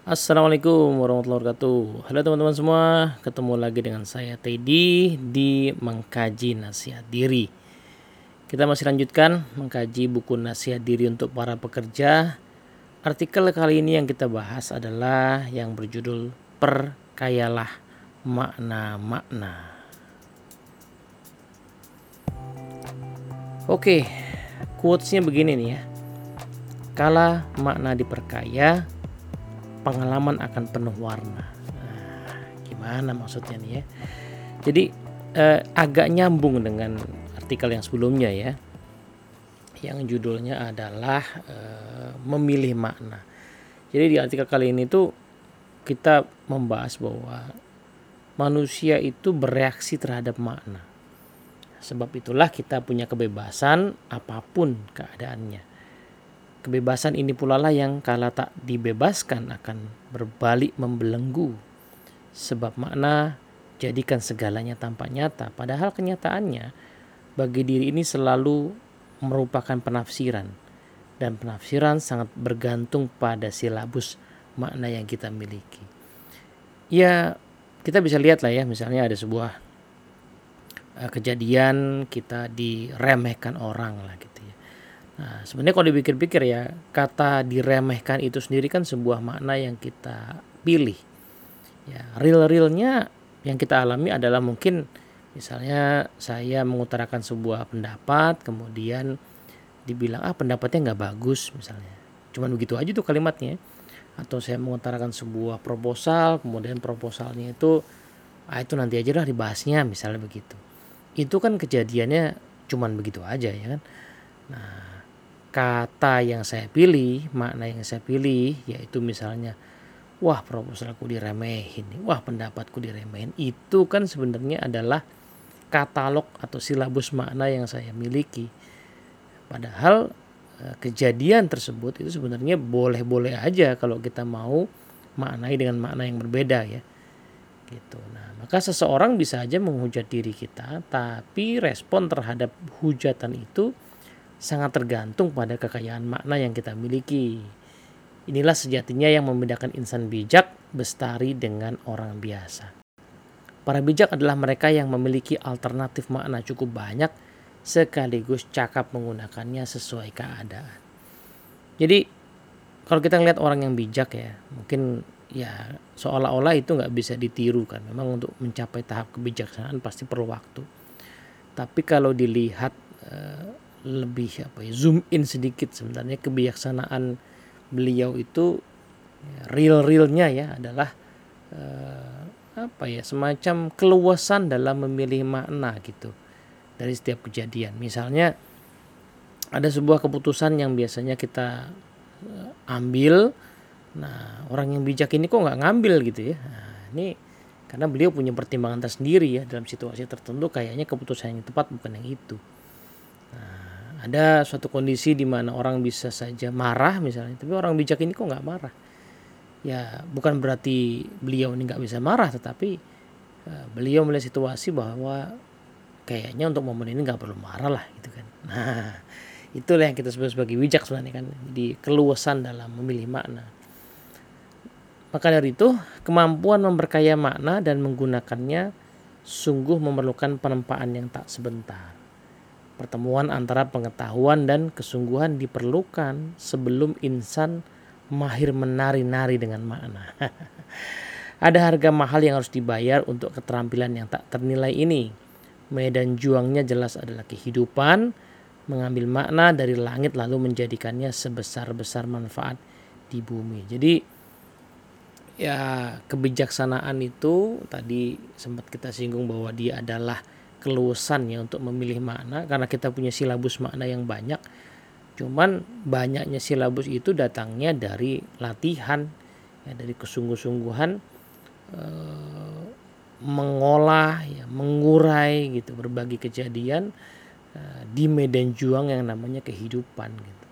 Assalamualaikum warahmatullahi wabarakatuh. Halo teman-teman semua Ketemu lagi dengan saya Teddy Di Mengkaji Nasihat Diri. Kita masih lanjutkan Mengkaji buku Nasihat Diri untuk para pekerja. Artikel kali ini yang kita bahas adalah Yang berjudul Perkayalah Makna-makna. Oke Quotesnya begini nih ya. Kala makna diperkaya pengalaman akan penuh warna. Nah, gimana maksudnya nih ya? Jadi eh, agak nyambung dengan artikel yang sebelumnya ya, yang judulnya adalah eh, memilih makna. Jadi di artikel kali ini tuh kita membahas bahwa manusia itu bereaksi terhadap makna. Sebab itulah kita punya kebebasan apa pun keadaannya. Kebebasan ini pula lah yang kala tak dibebaskan akan berbalik membelenggu. Sebab makna jadikan segalanya tampak nyata. Padahal kenyataannya bagi diri ini selalu merupakan penafsiran. Dan penafsiran sangat bergantung pada silabus makna yang kita miliki. Ya kita bisa lihat lah ya misalnya ada sebuah eh, kejadian kita diremehkan orang lah gitu Nah, sebenarnya kalau dipikir-pikir ya, kata diremehkan itu sendiri kan sebuah makna yang kita pilih. Ya, real-realnya yang kita alami adalah mungkin misalnya saya mengutarakan sebuah pendapat, kemudian dibilang ah pendapatnya nggak bagus misalnya. Cuman begitu aja tuh kalimatnya. Atau saya mengutarakan sebuah proposal, kemudian proposalnya itu ah itu nanti aja lah dibahasnya misalnya begitu. Itu kan kejadiannya cuman begitu aja ya kan. Nah, kata yang saya pilih, makna yang saya pilih, yaitu misalnya, wah proposalku diremehin, wah pendapatku diremehin, itu kan sebenarnya adalah katalog atau silabus makna yang saya miliki. Padahal e, kejadian tersebut itu sebenarnya boleh-boleh aja kalau kita mau maknai dengan makna yang berbeda ya. Gitu. Nah, maka seseorang bisa aja menghujat diri kita, tapi respon terhadap hujatan itu sangat tergantung pada kekayaan makna yang kita miliki. Inilah sejatinya yang membedakan insan bijak, bestari dengan orang biasa. Para bijak adalah mereka yang memiliki alternatif makna cukup banyak sekaligus cakap menggunakannya sesuai keadaan. Jadi kalau kita lihat orang yang bijak ya, mungkin ya seolah-olah itu nggak bisa ditiru kan. Memang untuk mencapai tahap kebijaksanaan pasti perlu waktu. Tapi kalau dilihat eh, lebih apa ya zoom in sedikit sebenarnya kebijaksanaan beliau itu ya, real-realnya ya adalah uh, apa ya semacam keluasan dalam memilih makna gitu dari setiap kejadian. Misalnya ada sebuah keputusan yang biasanya kita uh, ambil, nah orang yang bijak ini kok nggak ngambil gitu ya. Nah, ini karena beliau punya pertimbangan tersendiri ya dalam situasi tertentu kayaknya keputusan yang tepat bukan yang itu. Ada suatu kondisi di mana orang bisa saja marah misalnya tapi orang bijak ini kok nggak marah? Ya bukan berarti beliau ini nggak bisa marah tetapi uh, beliau melihat situasi bahwa kayaknya untuk momen ini nggak perlu marah lah gitu kan. Nah itulah yang kita sebut sebagai bijak sebenarnya kan di keluasan dalam memilih makna. Maka dari itu kemampuan memperkaya makna dan menggunakannya sungguh memerlukan penempaan yang tak sebentar Pertemuan antara pengetahuan dan kesungguhan diperlukan sebelum insan mahir menari-nari dengan makna. Ada harga mahal yang harus dibayar untuk keterampilan yang tak ternilai ini. Medan juangnya jelas adalah kehidupan, mengambil makna dari langit lalu menjadikannya sebesar-besar manfaat di bumi. Jadi ya kebijaksanaan itu tadi sempat kita singgung bahwa dia adalah keluasan ya untuk memilih makna karena kita punya silabus makna yang banyak. Cuman banyaknya silabus itu datangnya dari latihan ya dari kesungguh-sungguhan e, mengolah ya mengurai gitu berbagai kejadian e, di medan juang yang namanya kehidupan gitu.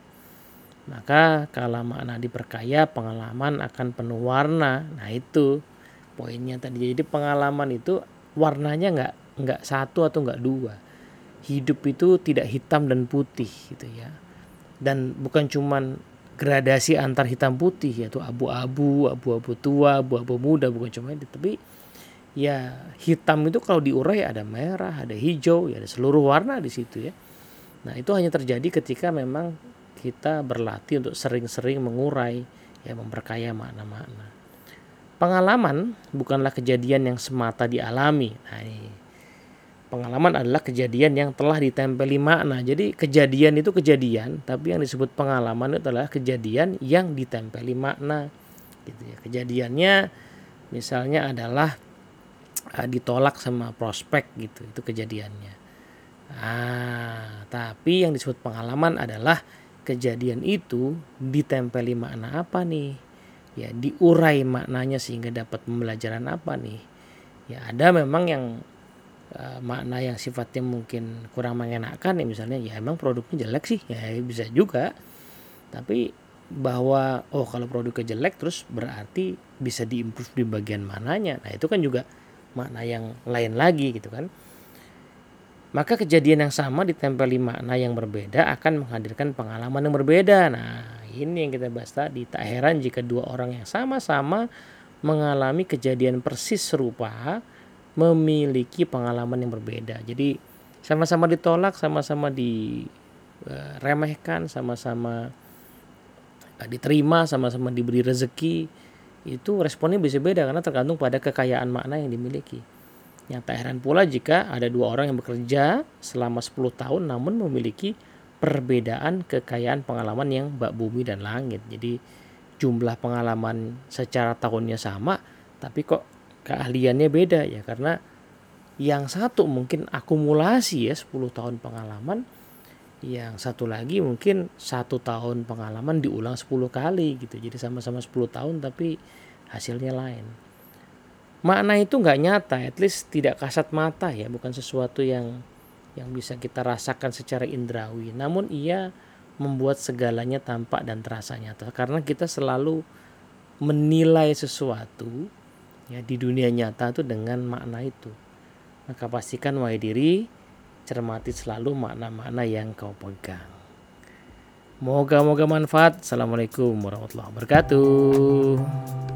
Maka kalau makna diperkaya pengalaman akan penuh warna. Nah itu poinnya tadi. Jadi pengalaman itu warnanya nggak nggak satu atau nggak dua hidup itu tidak hitam dan putih gitu ya dan bukan cuman gradasi antar hitam putih yaitu abu-abu, abu-abu tua, abu-abu muda bukan cuma itu tapi ya hitam itu kalau diurai ada merah, ada hijau, ya ada seluruh warna di situ ya. Nah, itu hanya terjadi ketika memang kita berlatih untuk sering-sering mengurai ya memperkaya makna-makna. Pengalaman bukanlah kejadian yang semata dialami. Nah, ini pengalaman adalah kejadian yang telah ditempeli makna. Jadi kejadian itu kejadian, tapi yang disebut pengalaman itu adalah kejadian yang ditempeli makna. Gitu ya. Kejadiannya misalnya adalah uh, ditolak sama prospek gitu, itu kejadiannya. Ah, tapi yang disebut pengalaman adalah kejadian itu ditempeli makna apa nih? Ya, diurai maknanya sehingga dapat pembelajaran apa nih? Ya, ada memang yang uh, makna yang sifatnya mungkin kurang mengenakan ya misalnya ya emang produknya jelek sih ya bisa juga. Tapi bahwa oh kalau produknya jelek terus berarti bisa diimprove di bagian mananya. Nah itu kan juga makna yang lain lagi gitu kan. Maka kejadian yang sama ditempeli makna yang berbeda akan menghadirkan pengalaman yang berbeda. Nah ini yang kita bahas tadi. Tak heran jika dua orang yang sama-sama mengalami kejadian persis serupa memiliki pengalaman yang berbeda. Jadi sama-sama ditolak, sama-sama diremehkan, sama-sama eh, diterima, sama-sama diberi rezeki, itu responnya bisa beda karena tergantung pada kekayaan makna yang dimiliki. Yang tak heran pula jika ada dua orang yang bekerja selama 10 tahun namun memiliki perbedaan kekayaan pengalaman yang bak bumi dan langit. Jadi jumlah pengalaman secara tahunnya sama, tapi kok keahliannya beda ya karena yang satu mungkin akumulasi ya 10 tahun pengalaman yang satu lagi mungkin satu tahun pengalaman diulang 10 kali gitu. Jadi sama-sama 10 tahun tapi hasilnya lain. Makna itu nggak nyata at least tidak kasat mata ya bukan sesuatu yang yang bisa kita rasakan secara indrawi. Namun ia membuat segalanya tampak dan terasa nyata karena kita selalu menilai sesuatu ya di dunia nyata itu dengan makna itu. Maka pastikan wahai diri cermati selalu makna-makna yang kau pegang. Moga-moga manfaat. Assalamualaikum warahmatullahi wabarakatuh